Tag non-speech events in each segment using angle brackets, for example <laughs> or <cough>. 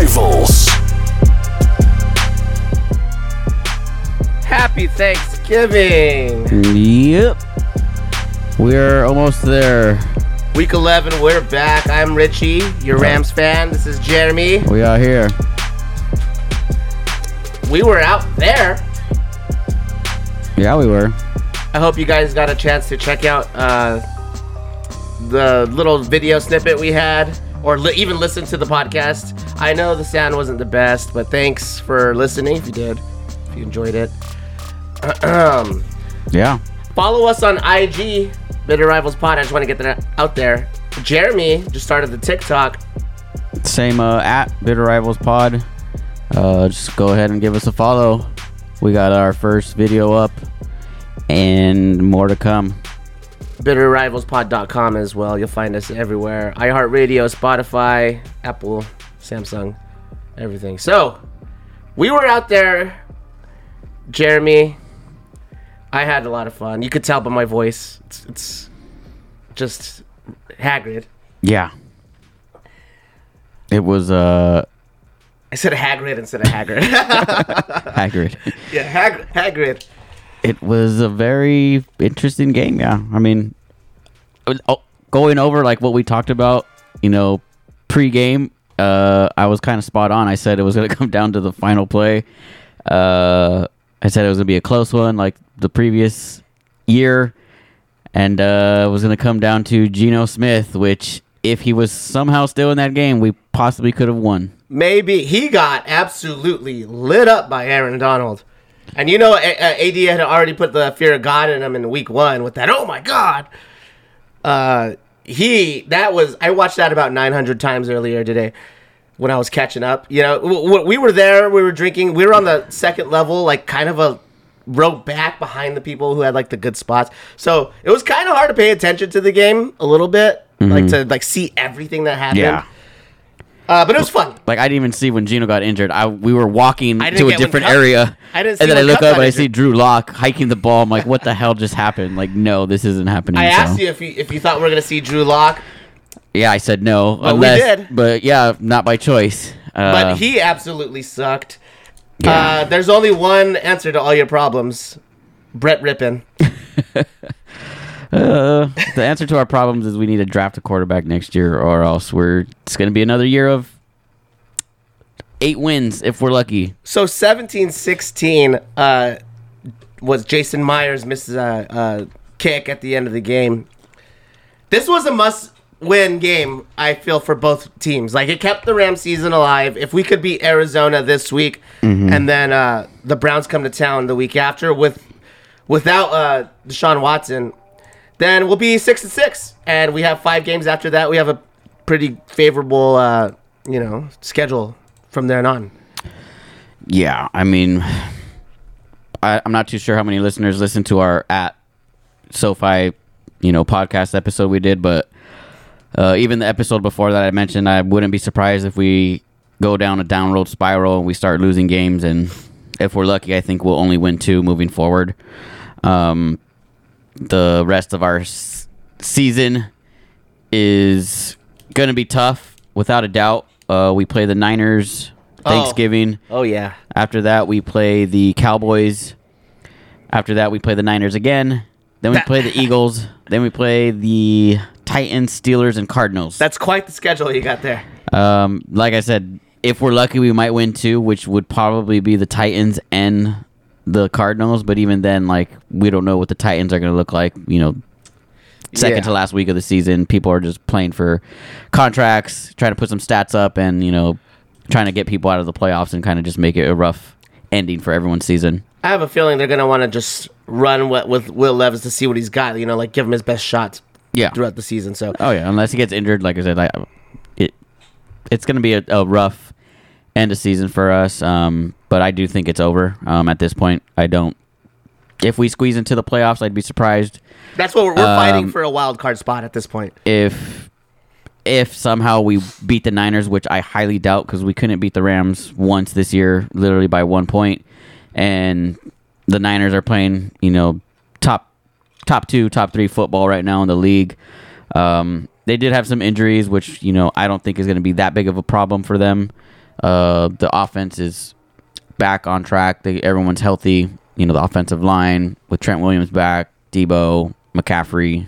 listening to Bitter Rivals. Happy Thanksgiving. Yep. We're almost there. Week 11, we're back. I'm Richie, your Rams fan. This is Jeremy. We are here. We were out there. Yeah, we were. I hope you guys got a chance to check out uh, the little video snippet we had, or li- even listen to the podcast. I know the sound wasn't the best, but thanks for listening if you did, if you enjoyed it. <clears throat> Yeah. follow us on IG, Bitter Rivals Pod. I just want to get that out there. Jeremy just started the TikTok. Same uh, at Bitter Rivals Pod. Uh, just go ahead and give us a follow. We got our first video up and more to come. bitterrivalspod.com as well. You'll find us everywhere. iHeartRadio, Spotify, Apple, Samsung, everything. So, we were out there, Jeremy. I had a lot of fun. You could tell by my voice. It's, it's just Hagrid. Yeah. It was uh I said Hagrid instead of Hagrid. <laughs> Hagrid. <laughs> yeah, Hag- Hagrid. it was a very interesting game. Yeah, I mean, oh, going over like what we talked about, you know, pre-game, uh, I was kind of spot on. I said it was going <laughs> to come down to the final play. Uh, I said it was going to be a close one, like the previous year, and uh, it was going to come down to Geno Smith, which if he was somehow still in that game, we possibly could have won. Maybe he got absolutely lit up by Aaron Donald. And you know, AD had already put the fear of God in him in week one with that, oh my God. Uh, he, that was, I watched that about 900 times earlier today when I was catching up. You know, we were there, we were drinking, we were on the second level, like kind of a row back behind the people who had like the good spots. So it was kind of hard to pay attention to the game a little bit, like mm-hmm. to like see everything that happened. Yeah. Uh, but it was fun. Like I didn't even see when Geno got injured. I we were walking I didn't to a get when different Kupp- area, I didn't and then I when look Kupp up got and I see injured. Drew Lock hiking the ball. I'm like, what the hell just happened? Like, no, this isn't happening. I so. asked you if you if you thought we were gonna see Drew Lock, Yeah, I said no. But we unless, did. But yeah, not by choice. Uh, but he absolutely sucked. Uh, there's only one answer to all your problems, Brett Rypien. <laughs> uh, the answer to our problems is we need to draft a quarterback next year, or else we're it's going to be another year of eight wins if we're lucky. So 17-16 uh, was Jason Myers misses a, a kick at the end of the game. This was a must-win game. I feel for both teams. Like it kept the Rams season alive. If we could beat Arizona this week, and then uh, the Browns come to town the week after with without uh, Deshaun Watson, then we'll be six and six, and we have five games after that. We have a pretty favorable, uh, you know, schedule from there on. Yeah, I mean, I, I'm not too sure how many listeners listen to our at SoFi, you know, podcast episode we did, but uh, even the episode before that I mentioned, I wouldn't be surprised if we go down a downward spiral and we start losing games. And if we're lucky, I think we'll only win two moving forward. Um, the rest of our s- season is going to be tough, without a doubt. Uh, we play the Niners Thanksgiving. Oh yeah. After that, we play the Cowboys. After that, we play the Niners again. Then we That- play the <laughs> Eagles. Then we play the Titans, Steelers, and Cardinals. That's quite the schedule you got there. um, like I said, if we're lucky, we might win two, which would probably be the Titans and the Cardinals. But even then, like we don't know what the Titans are going to look like. You know, second Yeah. to last week of the season, people are just playing for contracts, trying to put some stats up, and you know, trying to get people out of the playoffs and kind of just make it a rough ending for everyone's season. I have a feeling they're gonna want to just run what with Will Levis to see what he's got. You know, like give him his best shots Yeah. throughout the season. So Oh yeah, unless he gets injured, like I said, I, it it's going to be a, a rough end of season for us. Um, but I do think it's over. Um, at this point, I don't. If we squeeze into the playoffs, I'd be surprised that's what we're, we're fighting Um, for a wild card spot at this point. if if somehow we beat the Niners, which I highly doubt because we couldn't beat the Rams once this year, literally by one point, and the Niners are playing, you know, top top two, top three football right now in the league. Um, they did have some injuries, which you know I don't think is going to be that big of a problem for them. Uh, the offense is back on track. They, everyone's healthy. You know the offensive line with Trent Williams back, Deebo, McCaffrey,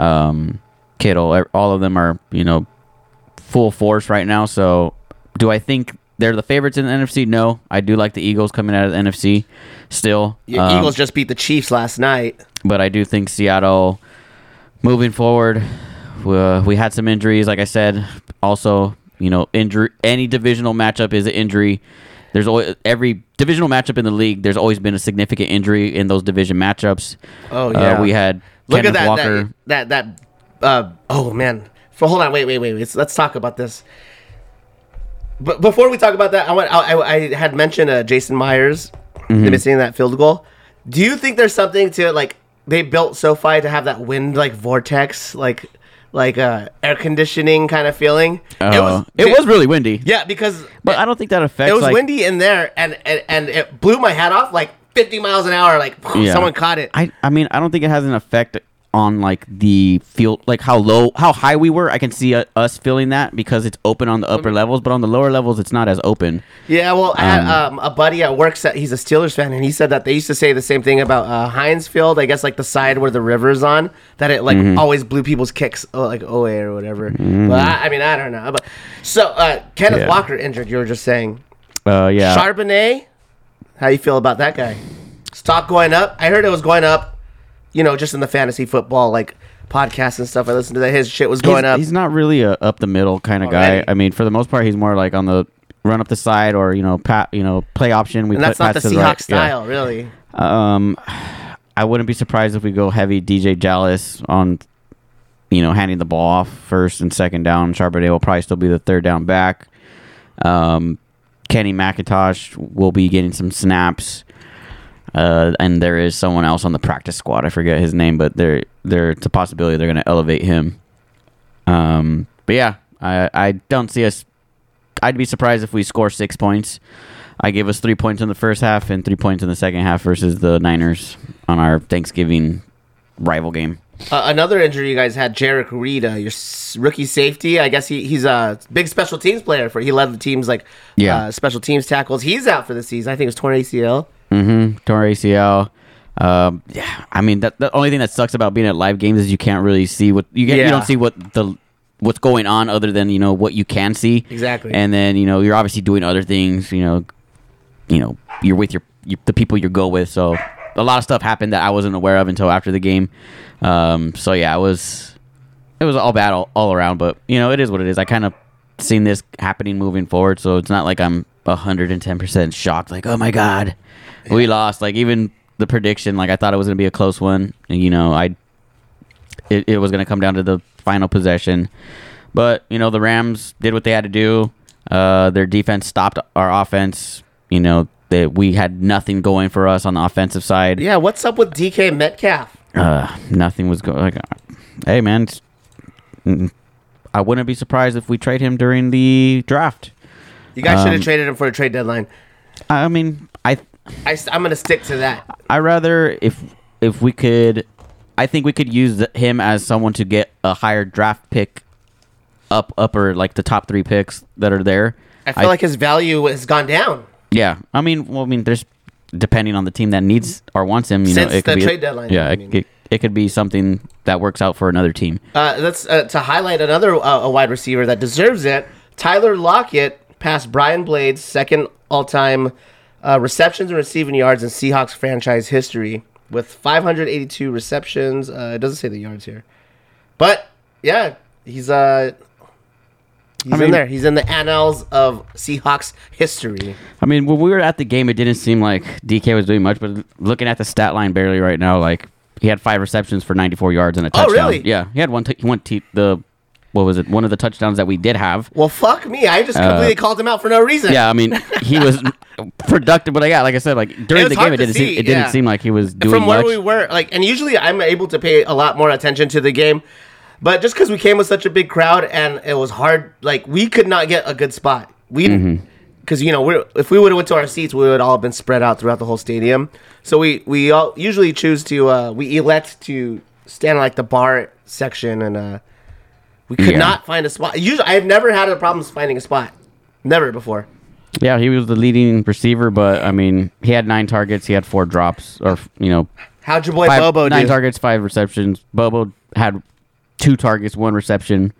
um, Kittle. All of them are you know full force right now. So, do I think they're the favorites in the NFC? No, I do like the Eagles coming out of the NFC still. Your Um, Eagles just beat the Chiefs last night. but I do think Seattle moving forward. Uh, we had some injuries, like I said. Also, you know, injury. Any divisional matchup is an injury. There's always every divisional matchup in the league. There's always been a significant injury in those division matchups. Oh, Uh, yeah. we had Look Kenneth at that, Walker. that that that. Uh, oh man. For hold on, wait, wait, wait. Let's, let's talk about this. But before we talk about that, I want I, I, I had mentioned uh, Jason Myers Mm-hmm. missing that field goal. Do you think there's something to like they built SoFi to have that wind like vortex like like uh air conditioning kind of feeling? Uh, it was really windy. yeah because but I don't think that affects. it was like, windy in there and, and and it blew my hat off like 50 miles an hour like <laughs> Yeah. someone caught it. I I mean I don't think it has an effect on like the field like how low how high we were. I can see uh, us feeling that because it's open on the upper levels, but on the lower levels it's not as open. Yeah, well, I had um, a buddy at work said he's a Steelers fan, and he said that they used to say the same thing about uh, Heinz Field. I guess like the side where the river's on, that it like Mm-hmm. always blew people's kicks, uh, like away or whatever. But I, I mean, I don't know. But so uh, Kenneth Yeah. Walker injured. You were just saying Uh, yeah. Charbonnet. How you feel about that guy? Stock going up. I heard it was going up. You know, just in the fantasy football like podcasts and stuff. I listened to that. His shit was going he's, up. He's not really a up the middle kind of guy. I mean, for the most part, he's more like on the run up the side or you know pat you know play option. We and that's put not the Seahawks right. Yeah. style, really. Um, I wouldn't be surprised if we go heavy DeeJay Dallas on, you know, handing the ball off first and second down. Charbonnet will probably still be the third down back. Um, Kenny McIntosh will be getting some snaps. Uh, and there is someone else on the practice squad. I forget his name, but there, there, it's a possibility they're going to elevate him. Um, but yeah, I, I don't see us. I'd be surprised if we score six points. I gave us three points in the first half and three points in the second half versus the Niners on our Thanksgiving rival game. Uh, another injury you guys had, Jerrick Reed, uh, your s- rookie safety. I guess he, he's a big special teams player. For he led the team's like Yeah. uh, special teams tackles. He's out for the season. I think it was torn ACL. Mm-hmm. Torn ACL. Um, yeah, I mean that the only thing that sucks about being at live games is you can't really see what you get. You don't see what the what's going on other than you know what you can see. Exactly. And then you know you're obviously doing other things. You know, you know you're with your, your the people you go with. So a lot of stuff happened that I wasn't aware of until after the game. Um, so yeah, it was it was all bad all, all around. But you know it is what it is. I kind of seen this happening moving forward, so it's not like I'm hundred and ten percent shocked. Like oh my god, we lost. Like even the prediction, like I thought it was gonna be a close one. And you know I it, it was going to come down to the final possession. But, you know, the Rams did what they had to do. Uh, their defense stopped our offense. You know, they, we had nothing going for us on the offensive side. Yeah, what's up with DK Metcalf? Uh, nothing was going. Like, hey, man, mm, I wouldn't be surprised if we trade him during the draft. You guys should have Um, traded him for a trade deadline. I mean, I I, am going to stick to that. I rather if if we could, I think we could use him as someone to get a higher draft pick, up upper like the top three picks that are there. I feel like his value has gone down. yeah. I mean, well, I mean, there's depending on the team that needs or wants him. You Since know, it could the be trade deadline, Yeah, I it, mean. it, it could be something that works out for another team. Uh, let's uh, to highlight another uh, a wide receiver that deserves it. Tyler Lockett passed Brian Blades' second all-time uh, receptions and receiving yards in Seahawks franchise history with 582 receptions. Uh, it doesn't say the yards here, but yeah, he's uh he's in mean- there. He's in the annals of Seahawks history. I mean, when we were at the game, it didn't seem like DK was doing much, but looking at the stat line barely right now, like he had five receptions for 94 yards and a touchdown. Oh, really? Yeah, he had one. T- he went t- the what was it? One of the touchdowns that we did have. Well, fuck me. I just completely called him out for no reason. Uh, Yeah, I mean, he was <laughs> productive, but yeah, like I said, like during the game, it didn't see, seem it didn't seem like he was doing from where much. we were like and usually i'm able to pay a lot more attention to the game but just because we came with such a big crowd and it was hard like we could not get a good spot we Mm-hmm. because you know we're, if we would have went to our seats we would all have been spread out throughout the whole stadium so we we all usually choose to uh we elect to stand like the bar section, and uh, we could Yeah. not find a spot. Usually, I've never had a problem finding a spot. Never before. Yeah, he was the leading receiver, but I mean, he had nine targets. He had four drops, or you know, How'd your boy five, Bobo nine do? targets, five receptions. Bobo had two targets, one reception,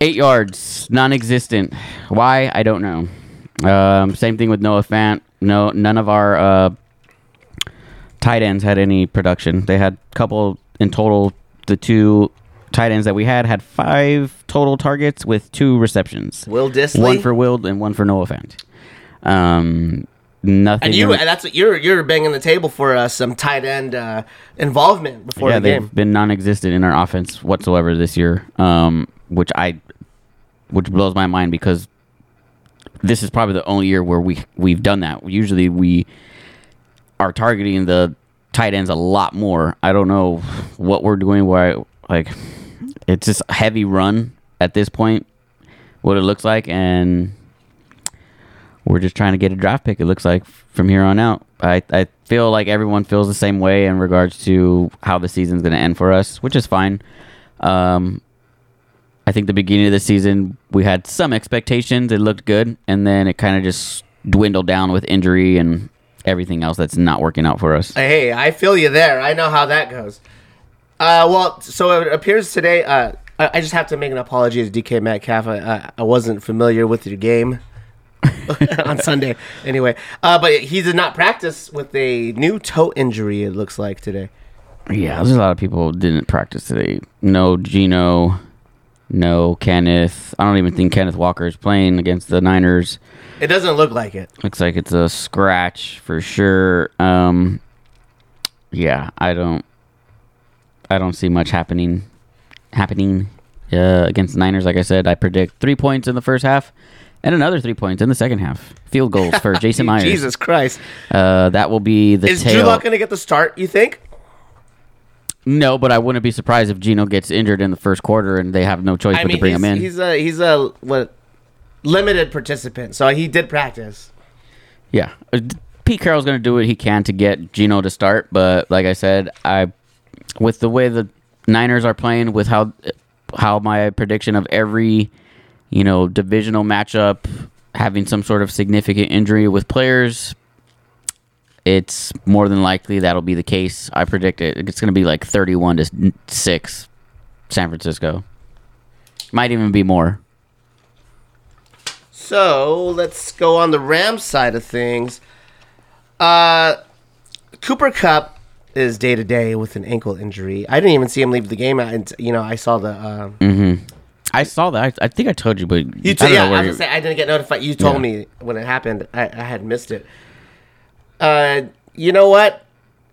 eight yards, non-existent. Why? I don't know. Um, same thing with Noah Fant. No, none of our uh, tight ends had any production. They had a couple in total. The two tight ends that we had had five total targets with two receptions. Will Dissly. One for Wild and one for Noah Fant. Um, nothing. and you, in- and that's what you're you're banging the table for uh, some tight end uh, involvement before yeah, the they've game. been non-existent in our offense whatsoever this year, um, which I, which blows my mind because this is probably the only year where we we've done that. Usually we are targeting the tight ends a lot more. I don't know what we're doing. Why like it's just a heavy run at this point. What it looks like and. We're just trying to get a draft pick. It looks like from here on out. I, I feel like everyone feels the same way in regards to how the season's going to end for us, which is fine. Um, I think the beginning of the season we had some expectations. It looked good, and then it kind of just dwindled down with injury and everything else that's not working out for us. Hey, I feel you there. I know how that goes. Uh, well, so it appears today. Uh, I, I just have to make an apology to DK Metcalf. I, I, I wasn't familiar with your game <laughs> on Sunday. Anyway, uh, but he did not practice with a new toe injury. It looks like today. Yeah, there's a lot of people who didn't practice today. No Geno, no Kenneth. I don't even think Kenneth Walker is playing against the Niners. It doesn't look like it. Looks like it's a scratch for sure. Um, yeah, I don't, I don't see much happening, happening uh, against the Niners. Like I said, I predict three points in the first half, and another three points in the second half. Field goals for <laughs> Jason Myers. Jesus Christ! Uh, that will be the Is Drew tail. Lock going to get the start? You think? no, but I wouldn't be surprised if Geno gets injured in the first quarter and they have no choice I but mean, to bring him in. he's a he's a what limited participant, so he did practice. Yeah, Uh, Pete Carroll's going to do what he can to get Geno to start, but like I said, I with the way the Niners are playing, with how how my prediction of every you know divisional matchup having some sort of significant injury with players, it's more than likely that'll be the case. I predict it. It's going to be like thirty-one to six, San Francisco. Might even be more. So let's go on the Rams side of things. Uh, Cooper Kupp is day to day with an ankle injury. I didn't even see him leave the game. And you know, I saw the. Uh, I saw that. I, I think I told you, but you I t- don't yeah, know where I, was gonna say, I didn't get notified. You told Yeah. me when it happened. I, I had missed it. Uh, you know what?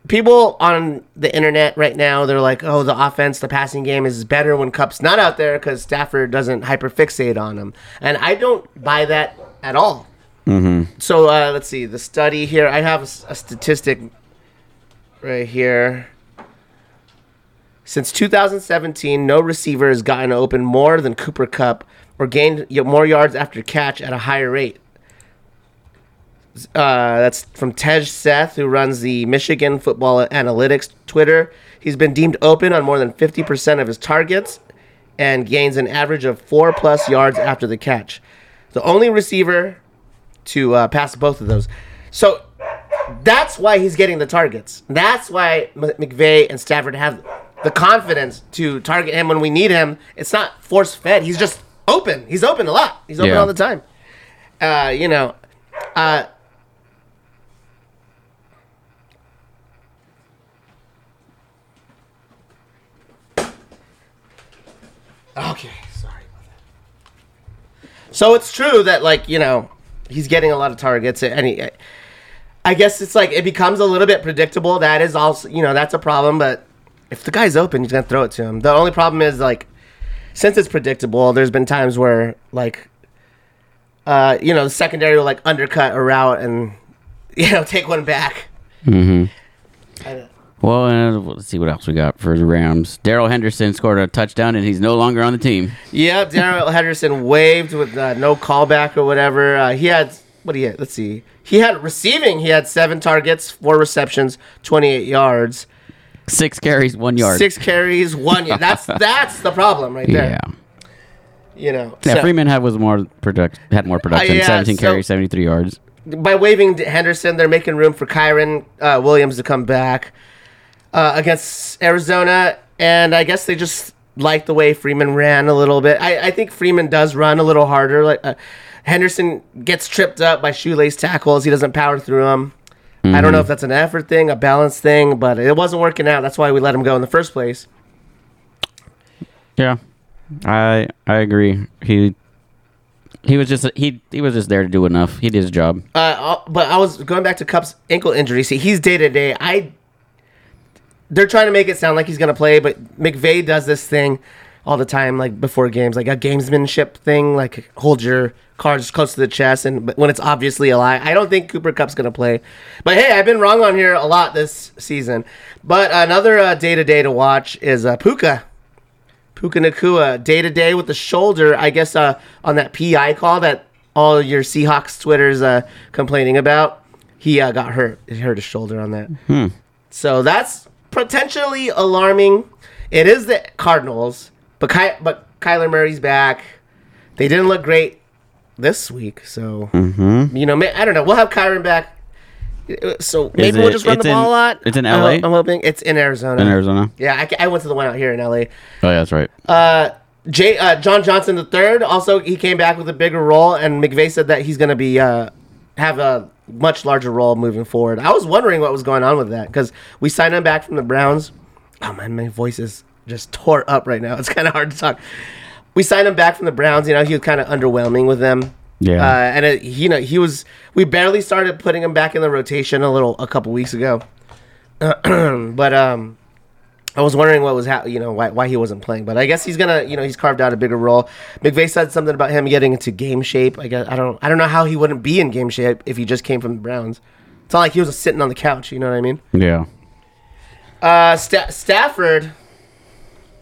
People on the internet right now, they're like, "Oh, the offense, the passing game is better when Kupp's not out there because Stafford doesn't hyperfixate on him." And I don't buy that at all. So uh, let's see the study here. I have a statistic right here. Since 2017, no receiver has gotten open more than Cooper Kupp or gained more yards after catch at a higher rate. Uh, that's from Tej Seth, who runs the Michigan Football Analytics Twitter. He's been deemed open on more than 50% of his targets and gains an average of four plus yards after the catch. The only receiver to uh, pass both of those. So that's why he's getting the targets. That's why McVay and Stafford have the confidence to target him when we need him. It's not force fed. He's just open. He's open a lot. He's open Yeah. all the time. Uh, you know, uh, okay, sorry about that. So it's true that like you know he's getting a lot of targets and he. I guess it's like it becomes a little bit predictable. That is also, you know, that's a problem. But if the guy's open, he's gonna throw it to him. The only problem is like, since it's predictable, there's been times where like, uh, you know, the secondary will like undercut a route and <laughs> you know take one back. Mm-hmm. Well, uh, let's see what else we got for the Rams. Darrell Henderson scored a touchdown, and he's no longer on the team. Yep, Darrell Henderson waived with uh, no callback or whatever. Uh, he had what do you? Let's see. He had receiving. He had seven targets, four receptions, twenty-eight yards. Six carries, one yard. Six carries, one yard. That's <laughs> that's the problem right there. Yeah. You know. Yeah, So, Freeman had was more product had more production. yeah, 17 so- carries, 73 yards. by waiving Henderson, they're making room for Kyren uh, Williams to come back uh, against Arizona, and I guess they just like the way Freeman ran a little bit. I, I think Freeman does run a little harder. Like uh, Henderson gets tripped up by shoelace tackles, he doesn't power through them. I don't know if that's an effort thing, a balance thing, but it wasn't working out. That's why we let him go in the first place. Yeah. I I agree. He he was just he he was just there to do enough. He did his job. Uh, uh, but I was going back to Kupp's ankle injury. See, he's day to day. I they're trying to make it sound like he's gonna play, but McVay does this thing all the time, like before games, like a gamesmanship thing, like hold your cards close to the chest, and when it's obviously a lie. I don't think Cooper Kupp's gonna play, but hey, I've been wrong on here a lot this season. But another day to day to watch is uh, Puka. Puka Nacua, day to day with the shoulder. I guess uh, on that PI call that all your Seahawks Twitter's uh, complaining about, he uh, got hurt. He hurt his shoulder on that. So that's potentially alarming. It is the Cardinals, but Ky- but Kyler Murray's back. They didn't look great this week, so you know, I don't know. We'll have Kyren back. Uh, So maybe we'll just run the it's in- ball a lot. it's in I'm- LA? I'm hoping it's in Arizona. In Arizona. Yeah, I, I went to the one out here in LA. Oh yeah, that's right. Uh, Jay, uh, John Johnson the third also he came back with a bigger role, and McVay said that he's going to be uh, have a much larger role moving forward. I was wondering what was going on with that because we signed him back from the Browns. Oh man, my voice is just tore up right now. <laughs> It's kind of hard to talk. We signed him back from the Browns. You know, he was kind of underwhelming with them. Yeah. uh, and it, you know he was. We barely started putting him back in the rotation a little a couple weeks ago. <clears throat> but um, I was wondering what was ha- you know why, why he wasn't playing, but I guess he's gonna you know he's carved out a bigger role. McVay said something about him getting into game shape. I guess I don't I don't know how he wouldn't be in game shape if he just came from the Browns. It's not like he was sitting on the couch. You know what I mean? Yeah. Uh, Sta- Stafford.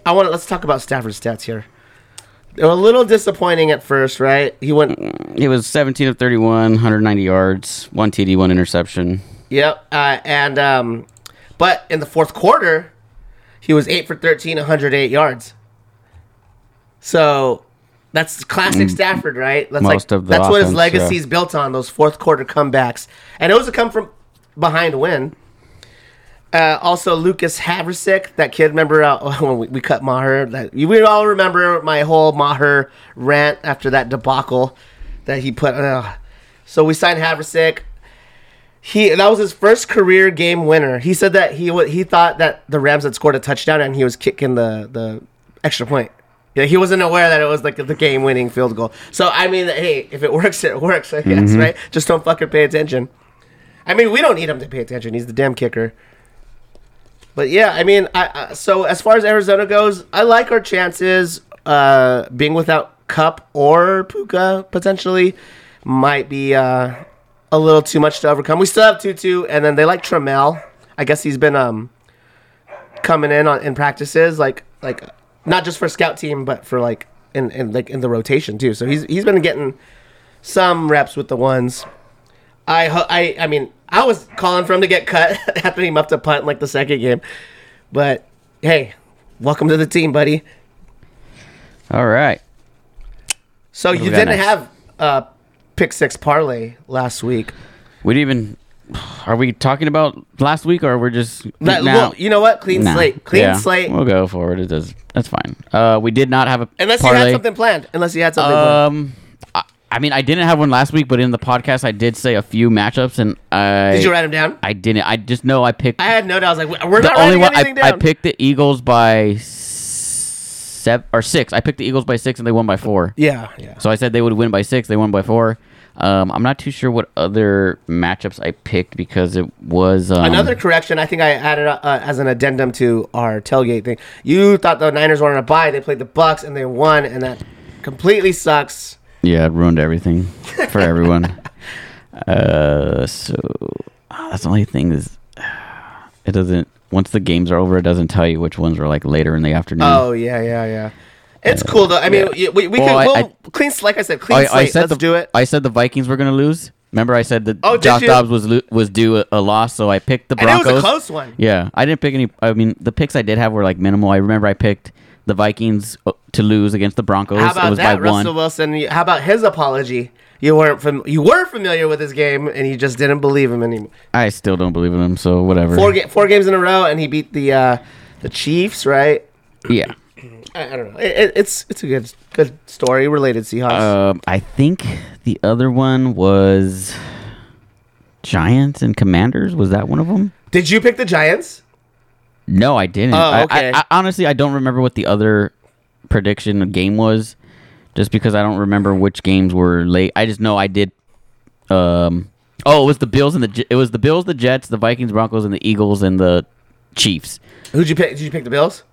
I want to let's talk about Stafford's stats here. A little disappointing at first, right? He went He was 17 of 31, 190 yards, one TD, one interception. Yep. Uh, and um, but in the fourth quarter, he was eight for 13, 108 yards. So that's classic Stafford, right? That's Mm. Most of the that's what his offense, legacy yeah. is built on. Those fourth quarter comebacks, and it was a come from behind win. Uh, also, Lucas Havrisik, that kid. Remember uh, <laughs> when we, we cut Maher? That we all remember my whole Maher rant after that debacle that he put. Uh, so we signed Haversick. He that was his first career game winner. He said that he he thought that the Rams had scored a touchdown and he was kicking the the extra point. Yeah, he wasn't aware that it was like the game winning field goal. So I mean, hey, if it works, it works. I guess right. Just don't fucking pay attention. I mean, we don't need him to pay attention. He's the damn kicker. But yeah, I mean, I, so as far as Arizona goes, I like our chances. Uh, being without Kupp or Puka potentially might be uh, a little too much to overcome. We still have Tutu, and then they like Trammell. I guess he's been um coming in on in practices, like like not just for scout team, but for like in, in like in the rotation too. So he's he's been getting some reps with the ones. I I I mean I was calling for him to get cut <laughs> after he muffed a punt in like the second game, but hey, welcome to the team, buddy. All right. So do you didn't next? have a pick six parlay last week. We didn't even. <sighs> Are we talking about last week or we're just That, now? well, you know what? Clean Nah. slate. Clean Yeah, slate. We'll go forward. It does. That's fine. Uh, we did not have a Unless you had something planned. Unless you had something. Um, I, I mean, I didn't have one last week, but in the podcast, I did say a few matchups, and I Did you write them down? I didn't. I just know I picked I had note. I was like, we're the not only writing one. I, anything I down. picked the Eagles by seven or six. I picked the Eagles by six, and they won by four. yeah, yeah. So I said they would win by six. They won by four. Um, I'm not too sure what other matchups I picked because it was um, Another correction. I think I added uh, as an addendum to our tailgate thing. You thought the Niners were on a bye. They played the Bucs and they won, and that completely sucks. Yeah, it ruined everything for everyone. <laughs> uh, so ah, that's the only thing is <sighs> it doesn't. Once the games are over, it doesn't tell you which ones are like later in the afternoon. Oh yeah, yeah, yeah. It's cool though. I mean, yeah. we, we Well, can I- we'll I- clean. Like I said, clean I, slate. I said Let's the, do it. I said the Vikings were gonna lose. Remember, I said that Oh, Josh? Dobbs was lo- was due a, a loss, so I picked the Broncos. And it was a close one. Yeah, I didn't pick any. I mean, the picks I did have were like minimal. I remember I picked the Vikings uh, to lose against the Broncos. How it about was that, by Russell one. Wilson? How about his apology? You weren't fam- you were familiar with his game, and you just didn't believe him anymore. I still don't believe in him, so whatever. Four ga- four games in a row, and he beat the uh, the Chiefs, right? yeah. I, I don't know. It, it, it's it's a good good story related Seahawks. Um, I think the other one was Giants and Commanders. Was that one of them? Did you pick the Giants? No, I didn't. Oh, I- okay. I, I, honestly, I don't remember what the other prediction game was, just because I don't remember which games were late. I just know I did. Um, oh, it was the Bills and the J- it was the Bills, the Jets, the Vikings, Broncos, and the Eagles and the Chiefs. Who'd you pick? Did you pick the Bills?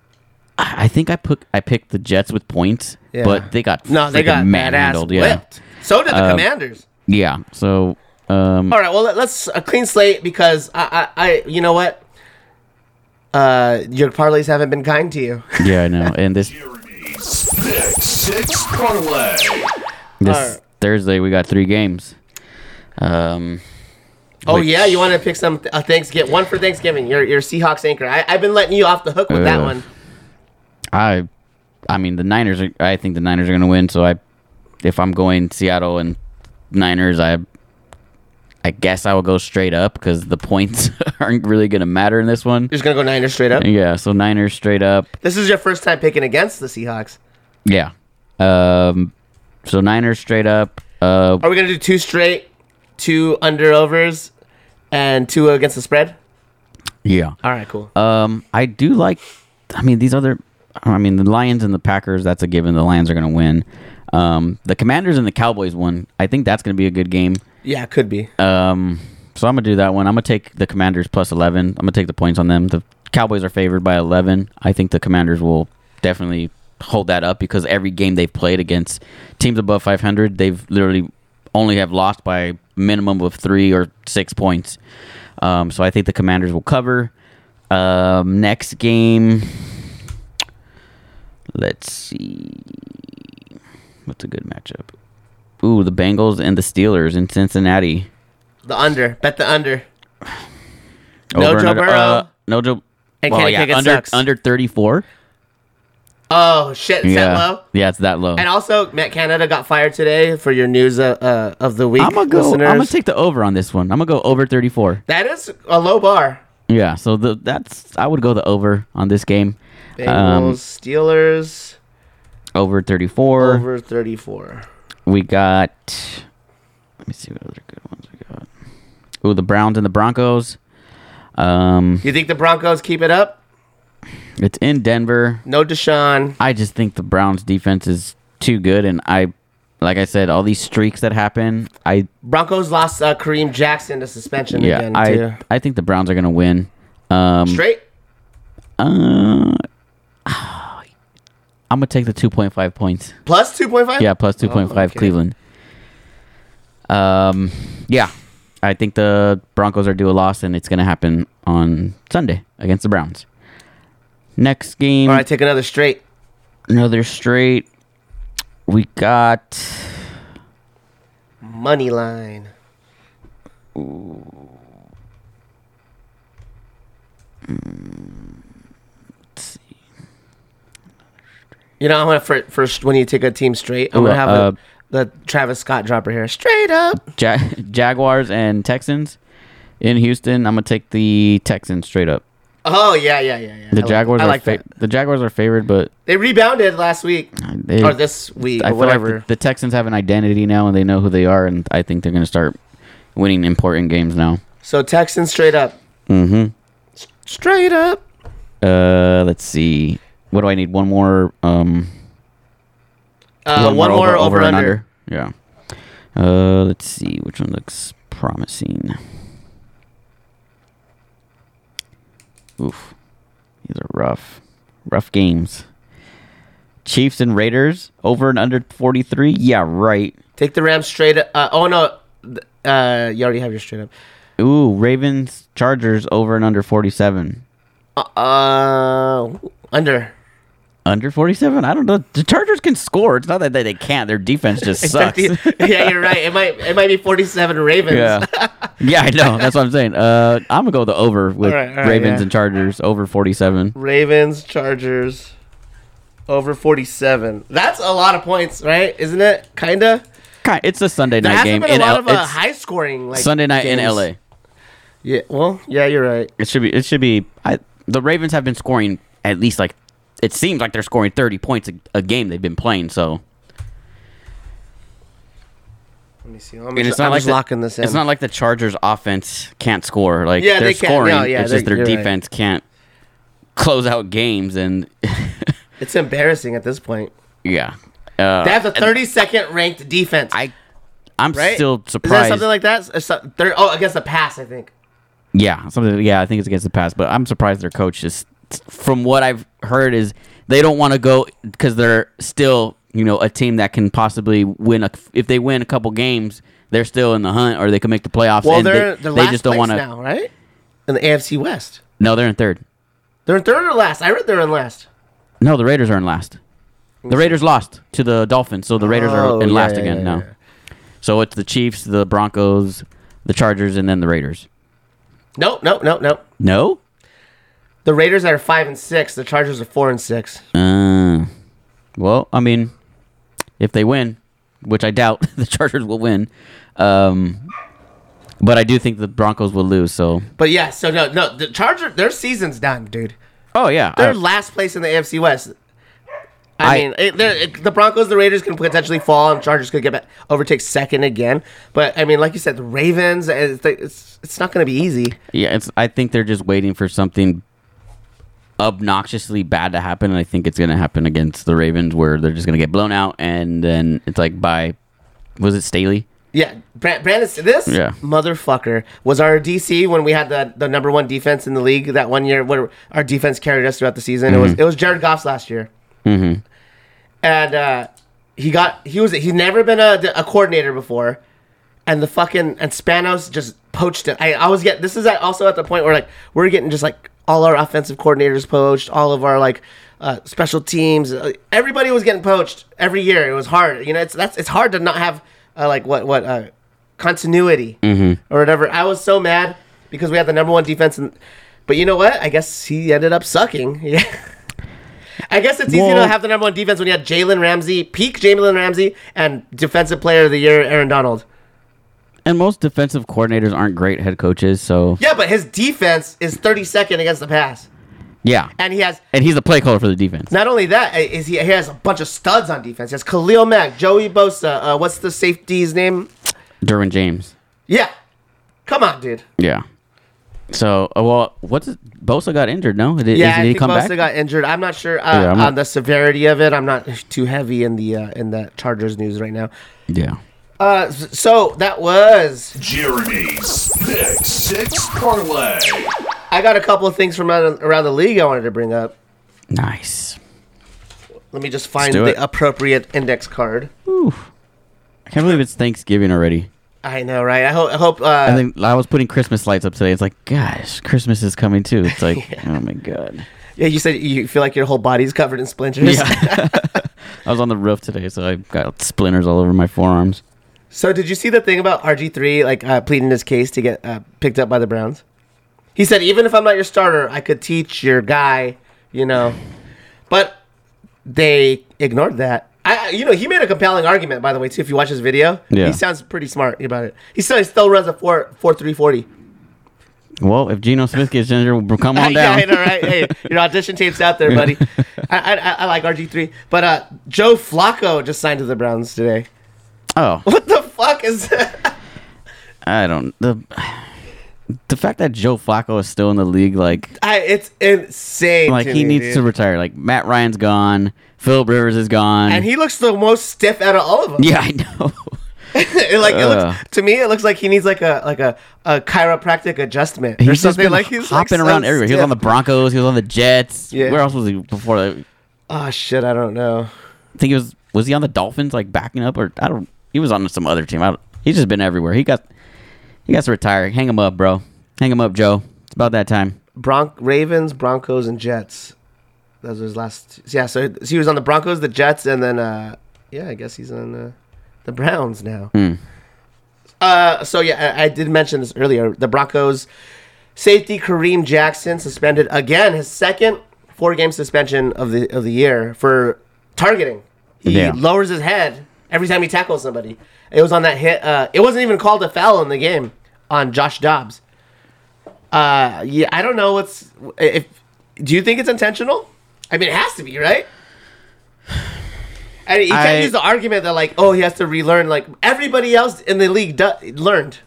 I I think I put I picked the Jets with points, Yeah. but they got No, they got badass manhandled. Yeah, whipped. So did the Um, Commanders. yeah. So um, All right, well let, let's a clean slate because I, I, I you know what? Uh, your parlays haven't been kind to you. yeah, I know. And this <laughs> Pick Six Parlay. this Alright. Thursday we got three games. Um, Oh which- yeah, you want to pick some uh, Thanksgiving one for Thanksgiving. Your your Seahawks anchor. I, I've been letting you off the hook with that one. I, I mean, the Niners. Are, I think the Niners are going to win. So I, if I'm going Seattle and Niners, I, I guess I will go straight up because the points <laughs> aren't really going to matter in this one. You're just gonna go Niners straight up. Yeah, so Niners straight up. This is your first time picking against the Seahawks. Yeah. Um, so Niners straight up. Uh, Are we gonna do two straight, two under overs, and two against the spread? yeah. All right, cool. Um, I do like. I mean, these other. I mean, the Lions and the Packers. That's a given. The Lions are going to win. Um, the Commanders and the Cowboys one. I think that's going to be a good game. Yeah, it could be. Um, so I'm gonna do that one. I'm gonna take the Commanders plus 11. I'm gonna take the points on them. The Cowboys are favored by 11. I think the Commanders will definitely hold that up because every game they've played against teams above 500, they've literally only have lost by minimum of three or six points. Um, so I think the Commanders will cover. Um, next game, let's see, what's a good matchup? Ooh, the Bengals and the Steelers in Cincinnati. The under. Bet the under. <sighs> No Joe Burrow. uh, no Joe. And well, Kenny yeah, under sucks. under 34. Oh shit! Is yeah, that low? yeah, it's that low. And also, Matt Canada got fired today for your news uh, uh, of the week. I'm gonna go. listeners. I'm gonna take the over on this one. I'm gonna go over 34. that is a low bar. Yeah, so the that's I would go the over on this game. Bengals, Um, Steelers, over 34. over 34. We got. Let me see what other good ones we got. Ooh, the Browns and the Broncos. Um, You think the Broncos keep it up? it's in Denver. No Deshaun. I just think the Browns defense is too good, and I, like I said, all these streaks that happen, I Broncos lost uh, Kareem Jackson to suspension yeah, again I too. I think the Browns are gonna win. Um, Straight. uh, I'm gonna take the 2.5 points. Plus 2.5? Yeah, plus 2.5 Oh, okay. Cleveland. Um, yeah, I think the Broncos are due a loss, and it's gonna happen on Sunday against the Browns. Next game, All right, take another straight. another straight. We got Money line. You know, I'm gonna fir- first when you take a team straight, I'm gonna have uh, the, the Travis Scott dropper here. Straight up. Ja- <laughs> Jaguars and Texans in Houston. I'm gonna take the Texans straight up. Oh yeah, yeah, yeah, yeah. I The like- Jaguars I are like fa- the Jaguars are favored, but They rebounded last week they, or this week I or whatever. like the, the Texans have an identity now, and they know who they are, and I think they're gonna start winning important games now. so Texans straight up. Mm-hmm. Straight up. Uh, let's see. What do I need? One more. Um, Uh, one, more, over, and under. Yeah. Uh, let's see which one looks promising. Oof, these are rough, rough games. Chiefs and Raiders over and under forty three. Yeah, right. Take the Rams straight up. Uh, oh no, uh, you already have your straight up. Ooh, Ravens Chargers over and under forty seven. Uh, uh under. Under 47? I don't know. The Chargers can score. It's not that they, they can't. Their defense just <laughs> sucks. <laughs> yeah, you're right. It might it might be 47 Ravens. yeah. <laughs> yeah, I know. That's what I'm saying. Uh, I'm going to go the over with All right, all right, Ravens yeah. and Chargers. Over 47. Ravens, Chargers, over 47. That's a lot of points, right? Isn't it? Kinda. Ki- It's a Sunday There night game. been a lot L- of uh, high scoring like Sunday night in. LA. Yeah. Well, yeah, you're right. It should be. It should be. I, the Ravens have been scoring at least like. It seems like they're scoring 30 points a, a game they've been playing. So Let me see. I'm, And just, it's not I'm like just the- locking this in. it's not like the Chargers' offense can't score. Like Yeah, they're they scoring. No, yeah, it's just their you're right. defense can't close out games. And <laughs> It's embarrassing at this point. yeah, uh, They have the 32nd ranked defense. I I'm right? still Is that surprised. something like that? It's some- they're- oh, against the pass, I think. Yeah, something. Yeah, I think it's against the pass, but I'm surprised their coach is. From what I've heard, is they don't want to go because they're still, you know, a team that can possibly win. A, if they win a couple games, they're still in the hunt, or they can make the playoffs. Well, and they're they, they're they just don't want to. now, right? In the AFC West, No, they're in third. they're in third or last. I read they're in last. No, the Raiders are in last. The Raiders lost to the Dolphins, so the Raiders Oh, are in yeah, last yeah, again yeah, now. So it's the Chiefs, the Broncos, the Chargers, and then the Raiders. Nope, nope, nope, nope. No. The Raiders are five and six. The Chargers are four and six. Uh, well, I mean, if they win, which I doubt, <laughs> the Chargers will win. Um, but I do think the Broncos will lose. So, But yeah, so no, no, the Charger, their season's done, dude. oh yeah, They're I- last place in the AFC West. I, I- mean, it, it, the Broncos, the Raiders can potentially fall, and Chargers could get back, overtake second again. But I mean, like you said, the Ravens, it's it's, it's not going to be easy. yeah. It's. I think they're just waiting for something obnoxiously bad to happen, and I think it's gonna happen against the Ravens, where they're just gonna get blown out, and then it's like by, was it Staley? Yeah, Bra- Brandon, this Yeah. motherfucker was our DC when we had the, the number one defense in the league that one year. Where our defense carried us throughout the season. It was it was Jared Goff's last year, Mm-hmm. and uh, he got he was he's never been a, a coordinator before, and the fucking and Spanos just poached it. I, I was getting this is at, also at the point where like we're getting just like all our offensive coordinators poached, all of our like uh, special teams, uh, everybody was getting poached every year. It was hard, you know. It's that's it's hard to not have uh, like what what uh, continuity or whatever. I was so mad because we had the number one defense, and but you know what? I guess he ended up sucking. <laughs> Yeah. I guess it's easy to have the number one defense when you had Jalen Ramsey, peak Jalen Ramsey, and defensive player of the year Aaron Donald. And most defensive coordinators aren't great head coaches, so Yeah, but his defense is 32nd against the pass, yeah. and he has And he's the play caller for the defense. not only that uh, he, he has a bunch of studs on defense. He has Khalil Mack, Joey Bosa. Uh, what's the safety's name? Derwin James. Yeah, come on, dude. Yeah. So, uh, well, what's it? Bosa got injured? No, did, Yeah, did I he think come Bosa back? got injured. I'm not sure uh, Yeah, I'm on not- the severity of it. I'm not too heavy in the uh, in the Chargers news right now. yeah. Uh, so that was Jeremy's Pick Six Parlay. I got a couple of things from around, around the league I wanted to bring up. Nice. Let me just find the it. appropriate index card. Ooh. I can't believe it's Thanksgiving already. I know, right? I hope. I hope. Uh, I think I was putting Christmas lights up today. It's like, gosh, Christmas is coming too. It's like, <laughs> oh my god. yeah, you said you feel like your whole body's covered in splinters. Yeah. <laughs> I was on the roof today, so I got splinters all over my forearms. So did you see the thing about RG three like uh, pleading his case to get uh, picked up by the Browns? He said, even if I'm not your starter, I could teach your guy, you know. But they ignored that. I, you know, he made a compelling argument, by the way, too. If you watch his video, Yeah. he sounds pretty smart about it. He still he still runs a four four three forty. Well, if Geno Smith gets injured, we'll come on <laughs> down. yeah, know, right? Hey, your audition tape's out there, buddy. I, I, I like RG three, but uh, Joe Flacco just signed to the Browns today. Oh, What the fuck is that? I don't the the fact that Joe Flacco is still in the league, like I, it's insane. like he me, needs dude. to retire. Like Matt Ryan's gone, Philip Rivers is gone. and he looks the most stiff out of all of them. yeah, I know. <laughs> It, like it looks to me, it looks like he needs like a like a, a chiropractic adjustment or He's just something. Like he's hopping like, so around everywhere. He was on the. Broncos. He was on the Jets. Yeah. Where else was he before that? Oh shit, I don't know. I think he was was he on the Dolphins like backing up or I don't he was on some other team. I he's just been everywhere. He got he got to retire. Hang him up, bro. Hang him up, Joe. It's about that time. Bronc Ravens, Broncos, and Jets. Those were his last. Yeah, so, he was on the Broncos, the Jets, and then uh, yeah, I guess he's on uh, the Browns now. Hmm. Uh, so yeah, I, I did mention this earlier. The Broncos safety Kareem Jackson suspended again, his second four-game suspension of the of the year for targeting. He Yeah. lowers his head every time he tackles somebody. It was on that hit. Uh, it wasn't even called a foul in the game on Josh Dobbs. Uh, yeah, I don't know what's if. Do you think it's intentional? I mean, it has to be, right? And you can't I- use the argument that like, oh, he has to relearn. Like everybody else in the league do- learned.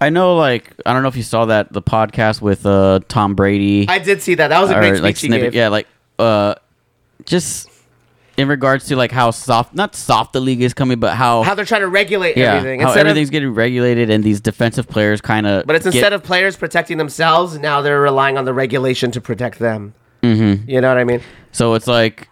I know, like, I don't know if you saw that the podcast with uh Tom Brady I did see that. That was a great or speech like snippet, yeah, like uh, just in regards to like how soft, not soft the league is coming, but how How they're trying to regulate yeah, everything. how everything's of, getting regulated and these defensive players kind of. but it's instead of players protecting themselves, now they're relying on the regulation to protect them. Mm-hmm. You know what I mean? so it's like,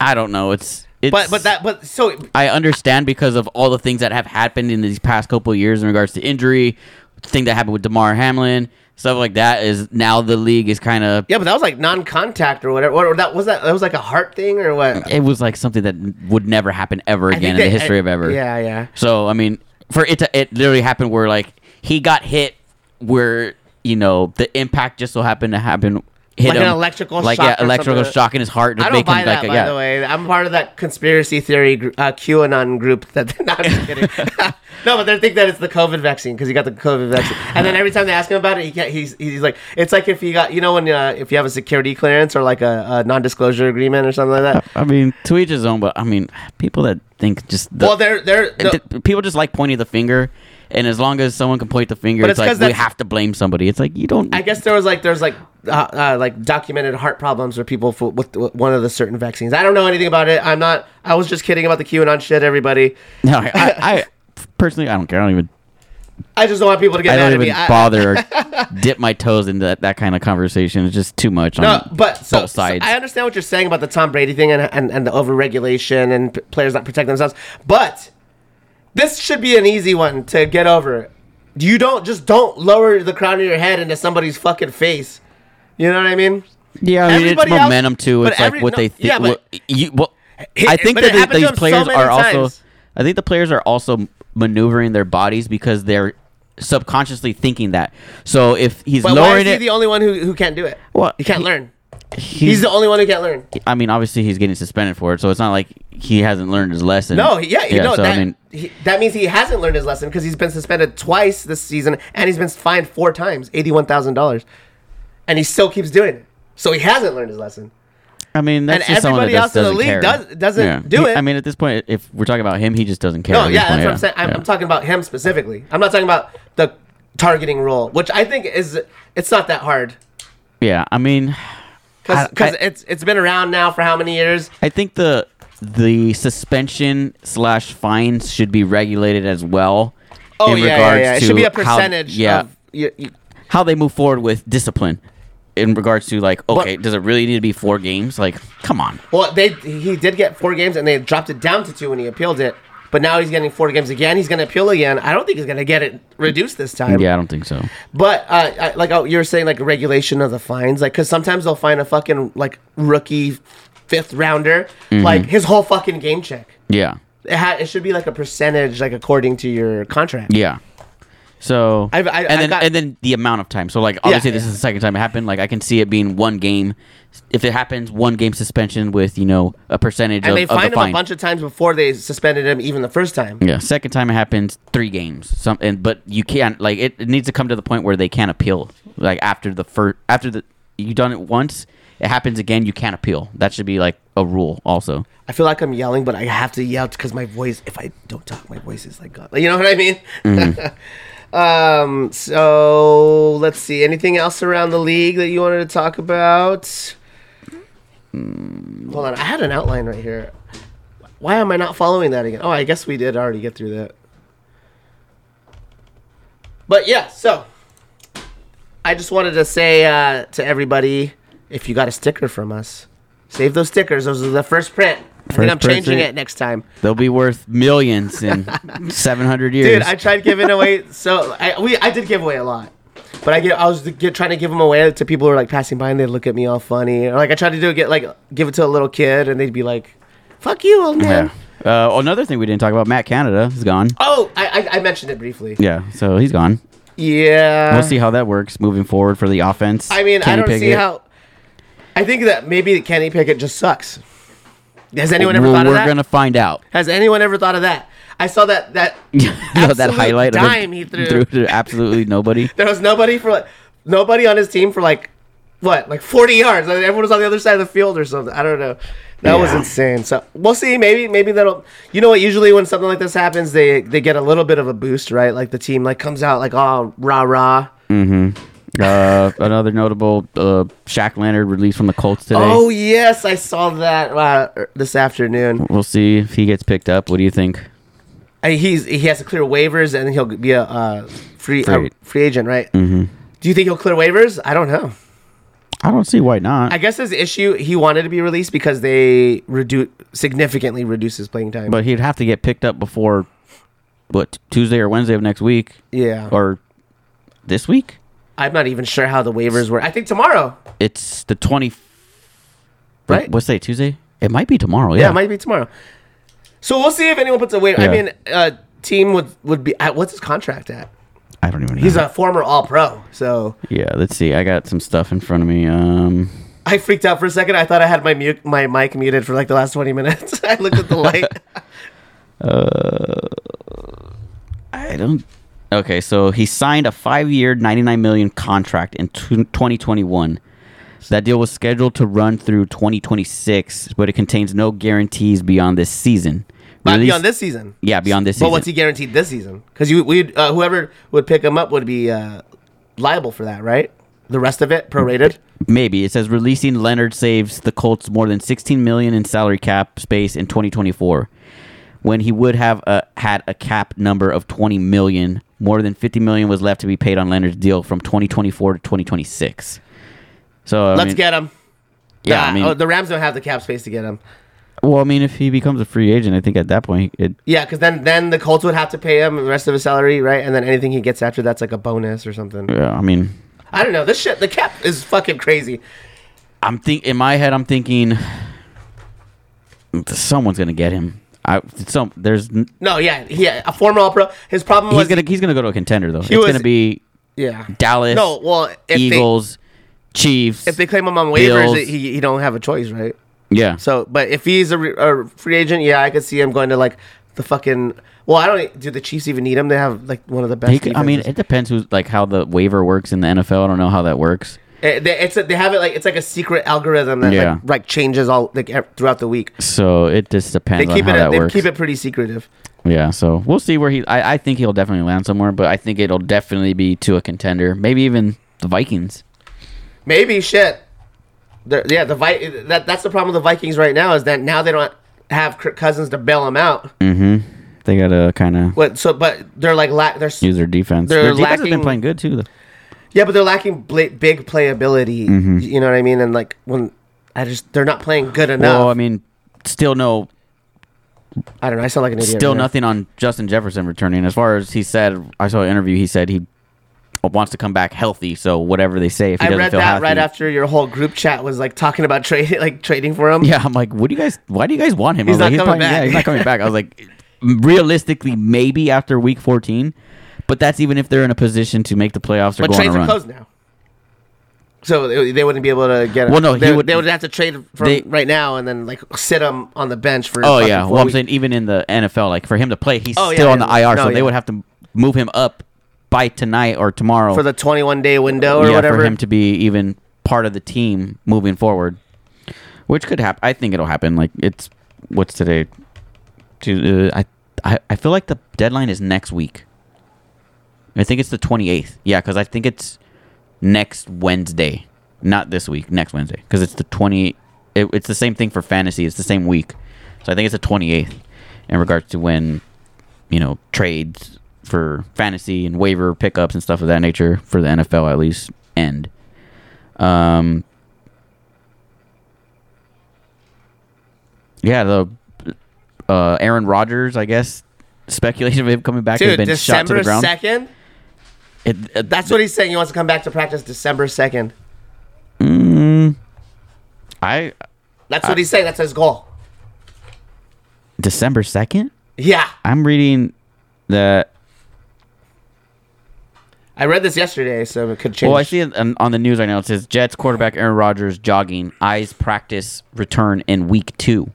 I don't know, it's. It's, But but that but so I understand because of all the things that have happened in these past couple of years in regards to injury, thing that happened with Damar Hamlin, stuff like that. Is now the league is kind of yeah, but that was like non-contact or whatever. Or that was that that was like a heart thing or what? it was like something that would never happen ever again in the history I- of ever. Yeah, yeah. So I mean, for it to it literally happened where like he got hit where you know the impact just so happened to happen. Hit Like an electrical like shock yeah, electrical shock in his heart. I don't buy him, that, like, by yeah. the way. I'm part of that conspiracy theory uh, QAnon group. That no, I'm just kidding. <laughs> no, but they think that it's the COVID vaccine because he got the COVID vaccine. And then every time they ask him about it, he can't. He's, he's like, it's like if you got, you know, when uh, if you have a security clearance or like a, a non-disclosure agreement or something like that. I mean, to each his own, but I mean, people that think just the, well, they're they're. no, th- people just like pointing the finger, and as long as someone can point the finger, But it's, it's like we have to blame somebody. It's like you don't. I guess there was like there's like uh, uh, like documented heart problems or people for, with, with one of the certain vaccines. I don't know anything about it. I'm not. I was just kidding about the QAnon shit. Everybody. no, I, I, I <laughs> personally I don't care. I don't even. I just don't want people to get I don't at me. even bother or <laughs> dip my toes into that, that kind of conversation. It's just too much. No, on but so, both so sides. I understand what you're saying about the Tom Brady thing and and, and the overregulation and p- players not protecting themselves. But this should be an easy one to get over. You don't just don't lower the crown of your head into somebody's fucking face. You know what I mean? Yeah, I mean, it's else- momentum too. It's like what no, they think. yeah, but- you, well, I think that it the- happened these so players many are also. times. I think the players are also maneuvering their bodies because they're subconsciously thinking that. So if he's But why lowering is he it, the only one who, who can't do it? Well, he can't he- learn. He's, He's the only one who can't learn. I mean, obviously he's getting suspended for it, so it's not like he hasn't learned his lesson. No, yeah, you know so that. I mean, he, that means he hasn't learned his lesson because he's been suspended twice this season and he's been fined four times, eighty-one thousand dollars, and he still keeps doing it. So he hasn't learned his lesson. I mean, that's and just someone that everybody else in the league does- doesn't do He- it. I mean, at this point, if we're talking about him, he just doesn't care. No, yeah, that's point, what I'm saying. I'm, yeah. I'm talking about him specifically. I'm not talking about the targeting rule, which I think is it's not that hard Yeah, I mean, because it's it's been around now for how many years? I think the the suspension slash fines should be regulated as well. Oh in yeah, yeah, regards yeah. It should be a how- percentage. yeah, of, you, you, how they move forward with discipline in regards to like, okay, does it really need to be four games? Like, come on. Well, they he did get four games, and they dropped it down to two when he appealed it. But now he's getting four games again. He's going to appeal again. I don't think he's going to get it reduced this time. Yeah, I don't think so. But uh, I, like oh, you were saying, like regulation of the fines, like because sometimes they'll find a fucking like rookie fifth rounder, Mm-hmm. like his whole fucking game check. Yeah, It, ha- it should be like a percentage, like according to your contract. yeah. So I've- I- and then got- and then the amount of time. So like obviously this yeah. is the second time it happened. Like I can see it being one game. If it happens, one game suspension with you know a percentage And of, they of the him fine. a bunch of times before they suspended him, even the first time. Yeah, second time it happens, three games. Some and but you can't like it, it needs to come to the point where they can't appeal. Like after the first after the you done it once, it happens again, you can't appeal. That should be like a rule also. I feel like I'm yelling, but I have to yell because my voice. If I don't talk, my voice is like God. You know what I mean? Mm-hmm. <laughs> um. So let's see. Anything else around the league that you wanted to talk about? Mm. Hold on. I had an outline right here. Why am I not following that again? Oh, I guess we did already get through that. But yeah, so I just wanted to say uh, to everybody, if you got a sticker from us, save those stickers. Those are the first print. I think I'm changing it next time. They'll be worth millions in <laughs> seven hundred years. Dude, I tried giving away so I we I did give away a lot. But I get, I was get, trying to give them away to people who are like passing by and they'd look at me all funny. Or like I tried to do get like give it to a little kid and they'd be like, "Fuck you, old man." Yeah. Uh, another thing we didn't talk about: Matt Canada is gone. Oh, I, I I mentioned it briefly. Yeah, so he's gone. Yeah. We'll see how that works moving forward for the offense. I mean, I don't see how. I think that maybe Kenny Pickett just sucks. Has anyone ever Well, thought of that? we're gonna find out. Has anyone ever thought of that? I saw that that <laughs> know, that highlight dime he threw. to absolutely nobody. <laughs> There was nobody for like nobody on his team for like what like forty yards. Like, everyone was on the other side of the field or something. I don't know. That was insane. So we'll see. Maybe maybe that'll. You know what? Usually when something like this happens, they they get a little bit of a boost, right? Like the team like comes out like oh rah rah. Mm-hmm. Uh, another notable uh, Shaq Leonard released from the Colts today. Oh yes, I saw that uh, this afternoon. We'll see if he gets picked up. What do you think? I, he's he has to clear waivers and he'll be a uh, free Free. uh, free agent, right? Mm-hmm. Do you think he'll clear waivers? I don't know. I don't see why not. I guess his issue he wanted to be released because they reduce significantly reduce his playing time. but he'd have to get picked up before what Tuesday or Wednesday of next week yeah, or this week. I'm not even sure how the waivers work. I think tomorrow. It's the twenty. Right. What's today? Tuesday. It might be tomorrow. Yeah, Yeah. it might be tomorrow. So we'll see if anyone puts a waiver. I mean, uh, team would would be at, what's his contract at? I don't even know. He's a former All Pro, so yeah. Let's see. I got some stuff in front of me. Um. I freaked out for a second. I thought I had my mute, my mic muted for like the last 20 minutes. <laughs> I looked at the light. <laughs> uh, I don't. Okay, so he signed a five-year, ninety-nine million contract in twenty twenty-one. That deal was scheduled to run through twenty twenty-six, but it contains no guarantees beyond this season. Released- beyond this season. yeah, beyond this But what's he guaranteed this season? Because you, we, uh, whoever would pick him up would be uh, liable for that, right? The rest of it prorated. Maybe it says releasing Leonard saves the Colts more than 16 million in salary cap space in 2024, when he would have uh, had a cap number of 20 million. More than 50 million was left to be paid on Leonard's deal from 2024 to 2026. So I Let's mean- get him. Yeah, Nah, I mean, oh, the Rams don't have the cap space to get him. well, I mean, if he becomes a free agent, I think at that point, it Yeah, because then then the Colts would have to pay him the rest of his salary, right? And then anything he gets after that's like a bonus or something. yeah, I mean, I don't know. This shit, the cap is fucking crazy. I'm think in my head, I'm thinking someone's gonna get him. I some there's No, yeah, yeah, a former All Pro. His problem was he's gonna he's gonna go to a contender though. It's was- gonna be yeah. Dallas, No, well, if they Eagles, Chiefs. if they claim him on waivers, Bills. he he don't have a choice, right? yeah, So, but if he's a, re- a free agent, yeah, I could see him going to like the fucking. Well, I don't. Do the Chiefs even need him? They have like one of the best. could, I mean, it depends who's like how the waiver works in the NFL. I don't know how that works. Eh, they, it's a, they have it like it's like a secret algorithm that Yeah. like, like changes all like throughout the week. So it just They depends keep on how it. They works. keep it pretty secretive. Yeah, so we'll see where he. I, I think he'll definitely land somewhere, but I think it'll definitely be to a contender, maybe even the Vikings. Maybe shit. The, yeah, the Vi- that that's the problem with the Vikings right now is that now they don't have Kirk Cousins to bail them out. Mm-hmm. They gotta kind of What? So, but they're like la- they're use their defense. They're their defense has been playing good too. Though. Yeah, but they're lacking bla- big playability. Mm-hmm. You know what I mean? And like when I just they're not playing good enough. Well, I mean, still no, I don't know. I sound like an idiot. still right now. nothing on Justin Jefferson returning. As far as he said, I saw an interview. He said he wants to come back healthy. So whatever they say, if he I doesn't read feel that healthy, right after your whole group chat was like talking about trading, <laughs> like trading for him. Yeah, I'm like, what do you guys? Why do you guys want him? He's was like, not coming probably- Yeah, back. he's not coming back. I was like, realistically, maybe after week 14, but that's even if they're in a position to make the playoffs or but go on trades a are closed now. So they, they wouldn't be able to get him. Well, no, he they, would- they would have to trade from they- right now and then like sit him on the bench for. Oh yeah, well I'm saying even in the NFL, like for him to play, he's Oh, yeah, still on yeah. the IR, No, so yeah. they would have to move him up by tonight or tomorrow for the 21 day window or yeah, whatever. for him to be even part of the team moving forward, which could happen. I think it'll happen. Like it's what's today? To, uh, I, I I feel like the deadline is next week. I think it's the twenty eighth. Yeah, because I think it's next Wednesday, not this week. Next Wednesday, because it's the twenty. It, it's the same thing for fantasy. It's the same week, so I think it's the twenty eighth. In regards to when, you know, trades for fantasy and waiver pickups and stuff of that nature for the NFL at least end. Um. Yeah, the uh, Aaron Rodgers, I guess, speculation of him coming back has Dude, been shot to the ground. 2nd It, uh, That's what he's saying. He wants to come back to practice December 2nd. I That's what he's saying. That's his goal. December second. Yeah. I'm reading that. I read this yesterday, so it could change. Well, I see it on, on the news right now. It says Jets quarterback Aaron Rodgers jogging. Eyes practice return in week two.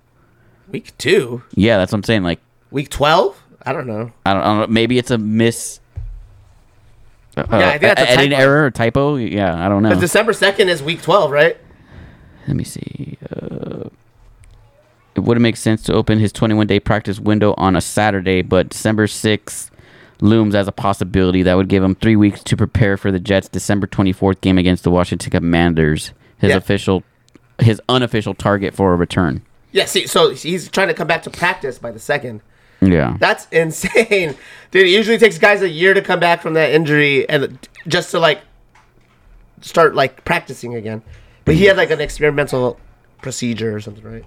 Week two? Yeah, that's what I'm saying. Like Week 12? I don't know. I don't, I don't know. Maybe it's a miss. Uh, Yeah, I think that's a editing typo. error or typo. Yeah, I don't know. December 2nd is week 12, right? Let me see. Uh, it wouldn't make sense to open his 21 day practice window on a Saturday, but December 6th looms as a possibility. That would give him three weeks to prepare for the Jets' December 24th game against the Washington Commanders. His Yeah. official, his unofficial target for a return. Yeah, see, so he's trying to come back to practice by the 2nd. Yeah. That's insane. <laughs> Dude, it usually takes guys a year to come back from that injury and just to, like, start, like, practicing again. But he had, like, an experimental procedure or something, right?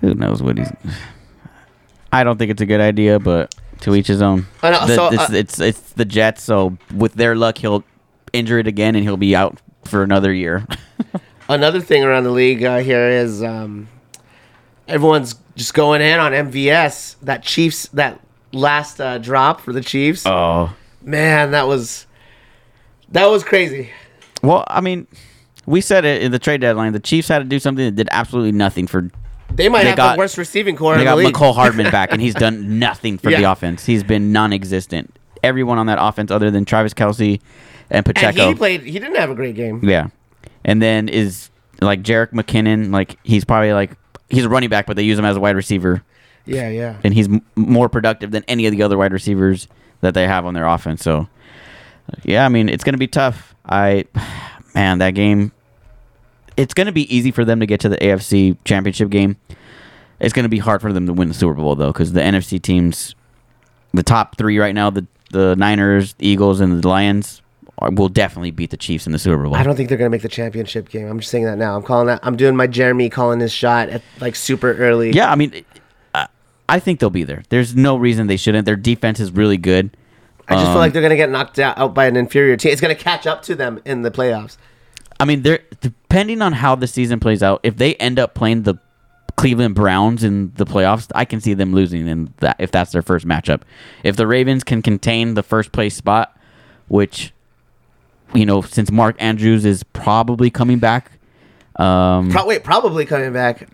Who knows what he's. I don't think it's a good idea, but to each his own. I know, The- so, it's, uh, it's it's the Jets, so with their luck, he'll injure it again, and he'll be out for another year. <laughs> Another thing around the league uh, here is um, everyone's just going in on MVS. That Chiefs, that last uh, drop for the Chiefs. oh. Man, that was that was crazy. Well, I mean, we said it in the trade deadline. The Chiefs had to do something that did absolutely nothing for. They might They have got- the worst receiving corps They in the got league. Mecole Hardman back, and he's <laughs> done nothing for the offense. He's been non-existent. Everyone on that offense, other than Travis Kelce and and Pacheco, he played. He didn't have a great game. yeah, and then is like Jerick McKinnon. Like he's probably like he's a running back, but they use him as a wide receiver, Yeah, yeah. and he's m- more productive than any of the other wide receivers that they have on their offense. So, yeah, I mean, it's gonna be tough. I, <sighs> man, that game. It's gonna be easy for them to get to the AFC Championship game. It's gonna be hard for them to win the Super Bowl though, because the NFC teams, the top three right now, the the Niners, the Eagles, and the Lions, will definitely beat the Chiefs in the Super Bowl. I don't think they're gonna make the championship game. I'm just saying that now. I'm calling that. I'm doing my Jeremy calling his shot at like super early. Yeah, I mean, I, think they'll be there. There's no reason they shouldn't. Their defense is really good. I just Um, feel like they're gonna get knocked out, out by an inferior team. It's gonna catch up to them in the playoffs. I mean, they're depending on how the season plays out. If they end up playing the Cleveland Browns in the playoffs, I can see them losing in that if that's their first matchup. If the Ravens can contain the first place spot, which you know, since Mark Andrews is probably coming back, um, Pro- wait, probably coming back.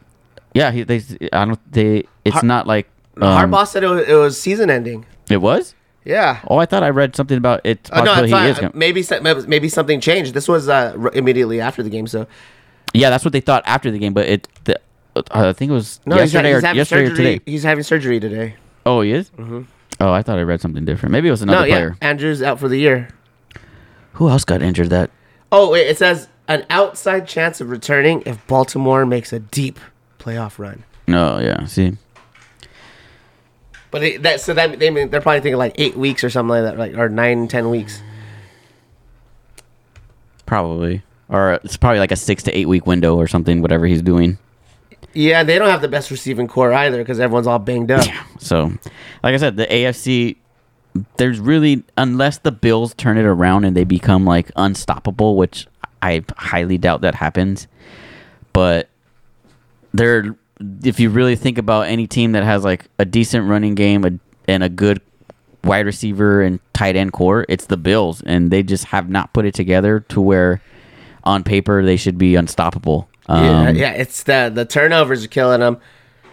yeah, he, they, I don't, they, it's Har- not like um, Harbaugh said it was, it was season ending. It was. Yeah. Oh, I thought I read something about it. Uh, no, he not. is gonna- maybe maybe something changed. This was uh, r- immediately after the game, so Yeah, that's what they thought after the game, but it. The, uh, I think it was no, he's, ha- yesterday he's or yesterday or today. He's having surgery today. Oh, he is. Mm-hmm. Oh, I thought I read something different. Maybe it was another no, yeah, player. Andrews out for the year. Who else got injured? That Oh wait, it says an outside chance of returning if Baltimore makes a deep playoff run. no, yeah. See, But they, that so that they mean they're probably thinking like eight weeks or something like that, like or nine ten weeks. probably, or it's probably like a six to eight week window or something. Whatever he's doing. Yeah, they don't have the best receiving corps either because everyone's all banged up. So, like I said, the AFC. There's really unless the Bills turn it around and they become like unstoppable, which I highly doubt that happens. But they're if you really think about any team that has like a decent running game a, and a good wide receiver and tight end corps, it's the Bills, and they just have not put it together to where on paper they should be unstoppable. Yeah, Um, yeah, it's the the turnovers are killing them.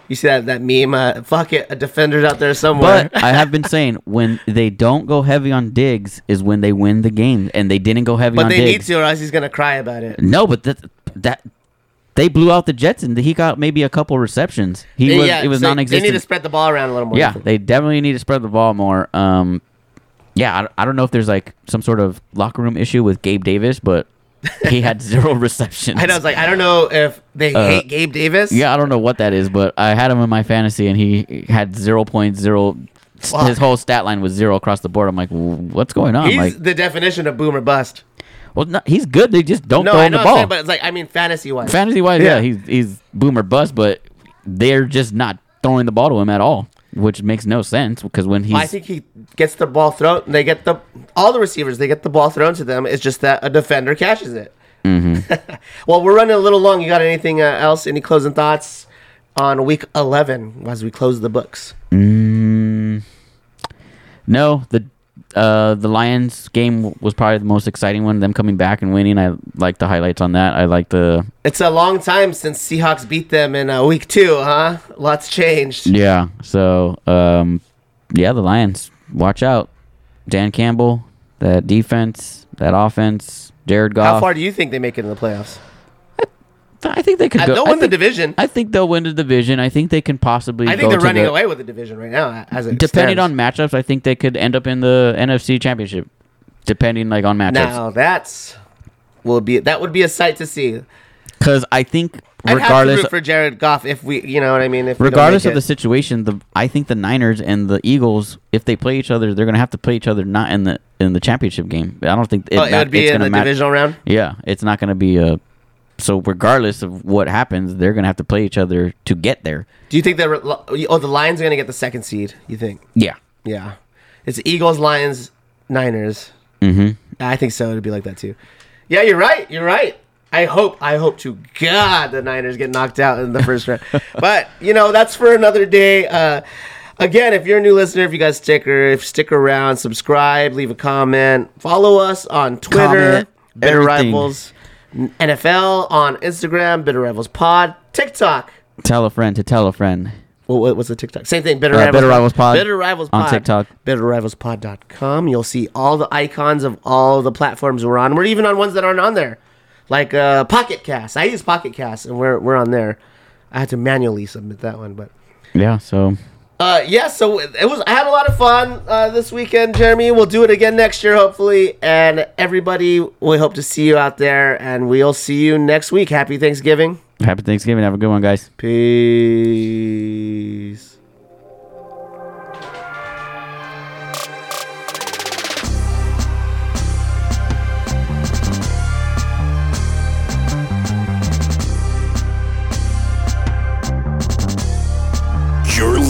You see that that meme? Uh, fuck it, a defender's out there somewhere. But I have been saying <laughs> when they don't go heavy on Diggs is when they win the game, and they didn't go heavy. But on they need to, or else he's gonna cry about it. No, but that that they blew out the Jets, and he got maybe a couple receptions. He was it was so non-existent. They need to spread the ball around a little more. yeah, they definitely need to spread the ball more. Um, yeah, I, I don't know if there's like some sort of locker room issue with Gabe Davis, but he had zero receptions. I was like I don't know if they hate Gabe Davis. Uh, Yeah, I don't know what that is, but I had him in my fantasy, and he had zero point zero. Fuck. His whole stat line was zero across the board. I'm like, what's going on? he's like, the definition of boomer bust. well, no, he's good. They just don't No, throw him know, the ball. saying, but it's like I mean, fantasy wise. Fantasy wise, yeah. Yeah. he's he's boomer bust, but they're just not throwing the ball to him at all. Which makes no sense because when he's I think he gets the ball thrown. They get the all the receivers. They get the ball thrown to them. It's just that a defender catches it. Mm-hmm. <laughs> well, we're running a little long. You got anything uh, else? Any closing thoughts on week eleven as we close the books? Mm, no, the uh, the Lions game was probably the most exciting one. Them coming back and winning. I like the highlights on that. I like the It's a long time since Seahawks beat them in uh, week two, huh? Lots changed. yeah. So um, yeah, the Lions. Watch out, Dan Campbell. That defense, that offense, Jared Goff. How far do you think they make it in the playoffs? I think they could Uh, go. they'll win the division. I think they'll win the division. I think they can possibly. I think they're running the- away with the division right now. As it Depending stands. on matchups, I think they could end up in the NFC Championship. Depending like on matchups, now that's will be that would be a sight to see. because I think regardless, have to root for Jared Goff if we, you know what I mean. If regardless of the situation, the I think the Niners and the Eagles, if they play each other, they're gonna have to play each other not in the in the championship game. I don't think oh, it would be it's in the divisional round. Yeah, it's not gonna be a. So regardless of what happens, they're gonna have to play each other to get there. Do you think that oh the Lions are going to get the second seed? You think? Yeah. Yeah, it's Eagles, Lions, Niners. Mm-hmm. I think so. It'd be like that too. Yeah, you're right. You're right. I hope. I hope to God the Niners get knocked out in the first round. <laughs> But you know that's for another day. Uh, again, if you're a new listener, if you guys stick or if stick around, subscribe, leave a comment, follow us on Twitter, Comment, Bitter everything. Rivals NFL on Instagram, Bitter Rivals Pod, TikTok. Tell a friend to tell a friend. Well, what- was the TikTok? Same thing. Bitter Uh, Rivals, Bitter Rivals Pod Bitter Rivals on Pod TikTok. BitterRivalsPod.com. You'll see all the icons of all the platforms we're on. We're even on ones that aren't on there, like uh, Pocket Cast. I use Pocket Cast, and we're we're on there. I had to manually submit that one, but Yeah. So uh, yeah. So it was. I had a lot of fun uh, this weekend, Jeremy. We'll do it again next year, hopefully. And everybody, we hope to see you out there, and we'll see you next week. Happy Thanksgiving. happy Thanksgiving. Have a good one, guys. Peace.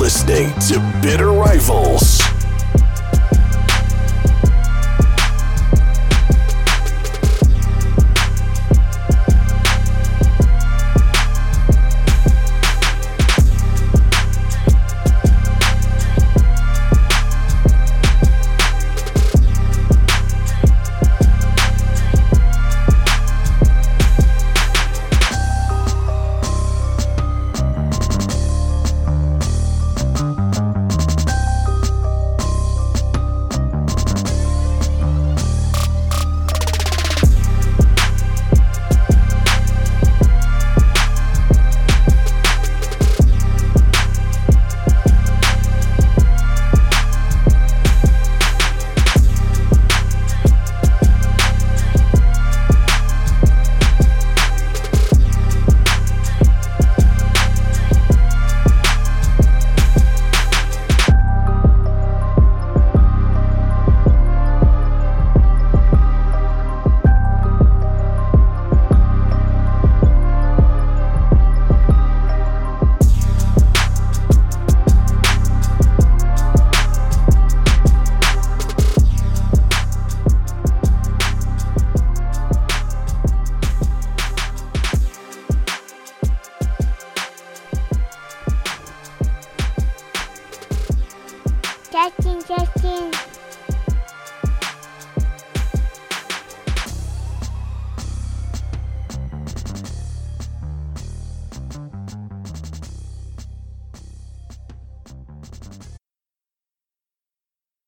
Listening to Bitter Rivals.